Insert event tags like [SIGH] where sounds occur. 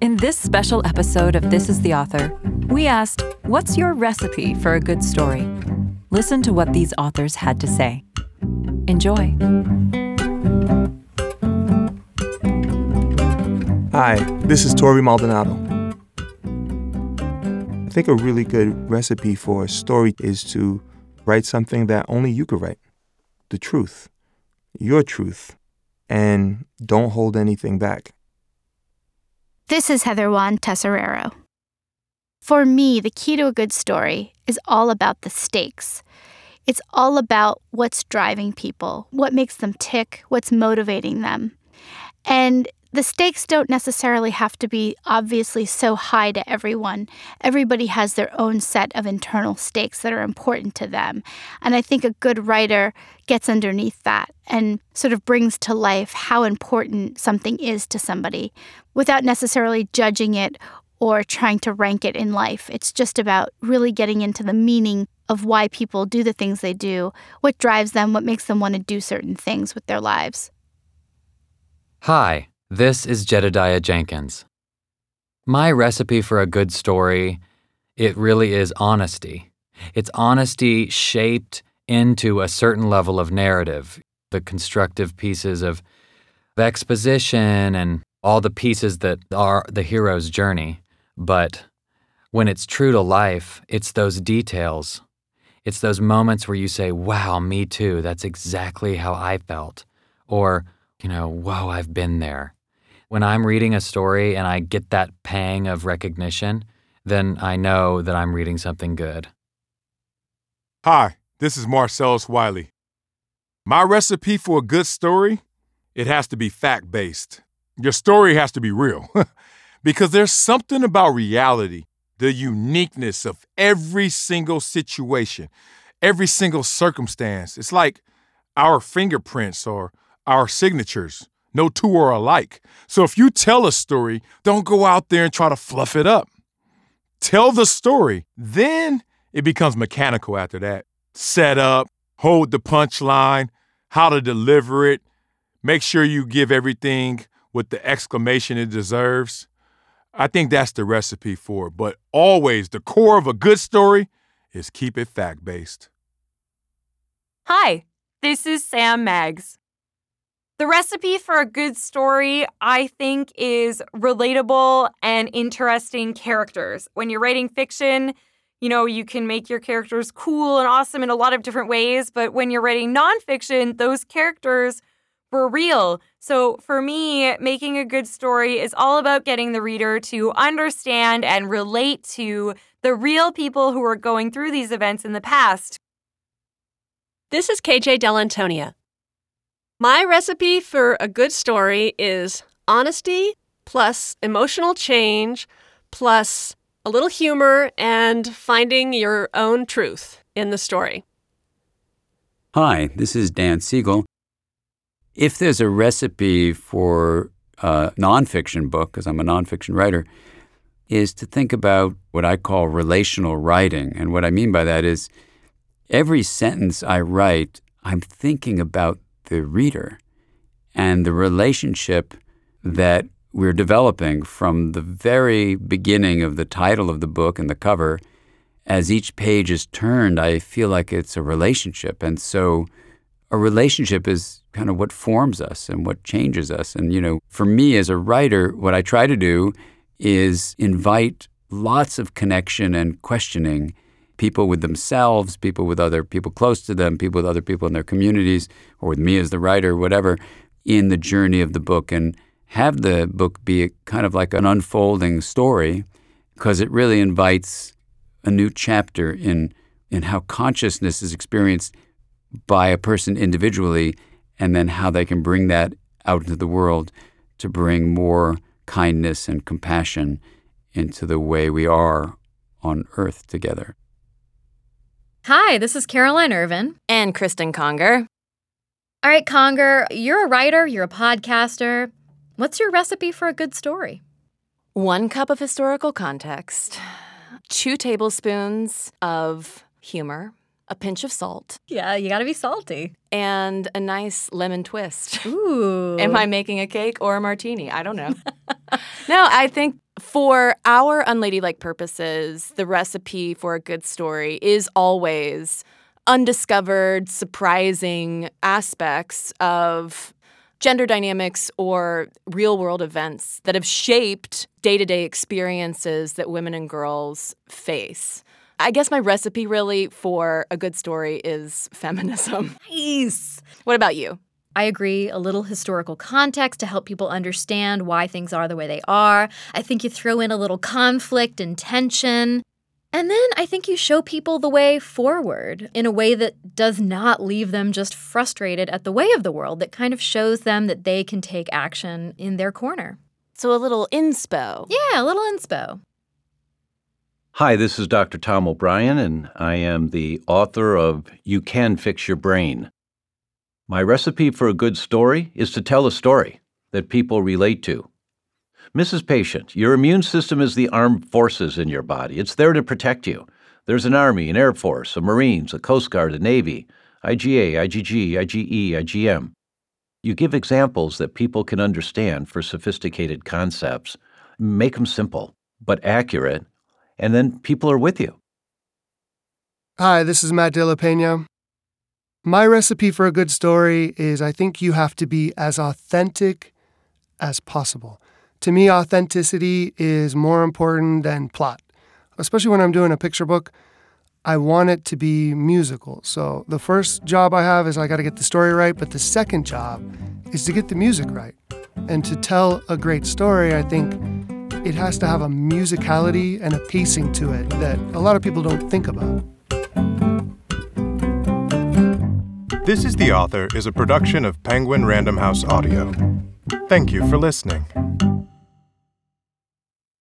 In this special episode of This is the Author, we asked, What's your recipe for a good story? Listen to what these authors had to say. Enjoy. Hi, this is Torrey Maldonado. I think a really good recipe for a story is to write something that only you could write the truth, your truth, and don't hold anything back. This is Heather Won Tesoriero. For me, the key to a good story is all about the stakes. It's all about what's driving people, what makes them tick, what's motivating them. And the stakes don't necessarily have to be obviously so high to everyone. Everybody has their own set of internal stakes that are important to them. And I think a good writer gets underneath that and sort of brings to life how important something is to somebody without necessarily judging it or trying to rank it in life. It's just about really getting into the meaning of why people do the things they do, what drives them, what makes them want to do certain things with their lives. Hi, this is Jedidiah Jenkins. My recipe for a good story, it really is honesty. It's honesty shaped into a certain level of narrative, the constructive pieces of exposition and all the pieces that are the hero's journey. But when it's true to life, it's those details. It's those moments where you say, wow, me too. That's exactly how I felt. Or, you know, whoa, I've been there. When I'm reading a story and I get that pang of recognition, then I know that I'm reading something good. Hi, this is Marcellus Wiley. My recipe for a good story, it has to be fact-based. Your story has to be real. [LAUGHS] because there's something about reality, the uniqueness of every single situation, every single circumstance. It's like our fingerprints or our signatures. No two are alike. So if you tell a story, don't go out there and try to fluff it up. Tell the story. Then it becomes mechanical after that. Set up, hold the punchline, how to deliver it. Make sure you give everything with the exclamation it deserves. I think that's the recipe for it. But always, the core of a good story is keep it fact based. Hi, this is Sam Maggs. The recipe for a good story, I think, is relatable and interesting characters. When you're writing fiction, you know, you can make your characters cool and awesome in a lot of different ways, but when you're writing nonfiction, those characters were real. So for me, making a good story is all about getting the reader to understand and relate to the real people who were going through these events in the past. This is KJ Dell'Antonia. My recipe for a good story is honesty plus emotional change plus a little humor and finding your own truth in the story. Hi, this is Dan Siegel. If there's a recipe for a nonfiction book, because I'm a nonfiction writer, is to think about what I call relational writing. And what I mean by that is every sentence I write, I'm thinking about the reader and the relationship that we're developing from the very beginning of the title of the book and the cover. As each page is turned, I feel like it's a relationship. And so a relationship is kind of what forms us and what changes us. And, you know, for me as a writer, what I try to do is invite lots of connection and questioning people with themselves, people with other people close to them, people with other people in their communities, or with me as the writer, whatever, in the journey of the book and have the book be kind of like an unfolding story because it really invites a new chapter in in how consciousness is experienced by a person individually and then how they can bring that out into the world to bring more kindness and compassion into the way we are on earth together. Hi, this is Caroline Ervin. And Cristen Conger. All right, Conger, you're a writer, you're a podcaster. What's your recipe for a good story? One cup of historical context, two tablespoons of humor, a pinch of salt, Yeah, you gotta be salty. and a nice lemon twist. [LAUGHS] Ooh. Am I making a cake or a martini? I don't know. [LAUGHS] no, I think for our unladylike purposes, the recipe for a good story is always undiscovered, surprising aspects of gender dynamics or real world events that have shaped day to day experiences that women and girls face. I guess my recipe really for a good story is feminism. Nice. What about you? I agree. A little historical context to help people understand why things are the way they are. I think you throw in a little conflict and tension. And then I think you show people the way forward in a way that does not leave them just frustrated at the way of the world, that kind of shows them that they can take action in their corner. So a little inspo. Yeah, a little inspo. Hi, this is Dr. Tom O'Bryan, and I am the author of You Can Fix Your Brain. My recipe for a good story is to tell a story that people relate to. Mrs. Patient, your immune system is the armed forces in your body. It's there to protect you. There's an Army, an Air Force, a Marines, a Coast Guard, a Navy, IGA, IGG, IGE, IGM. You give examples that people can understand for sophisticated concepts. Make them simple, but accurate, and then people are with you. Hi, this is Matt De La Peña. My recipe for a good story is I think you have to be as authentic as possible. To me, authenticity is more important than plot, especially when I'm doing a picture book. I want it to be musical. So the first job I have is I got to get the story right, but the second job is to get the music right. And to tell a great story, I think it has to have a musicality and a pacing to it that a lot of people don't think about. This is the Author is a production of Penguin Random House Audio. Thank you for listening.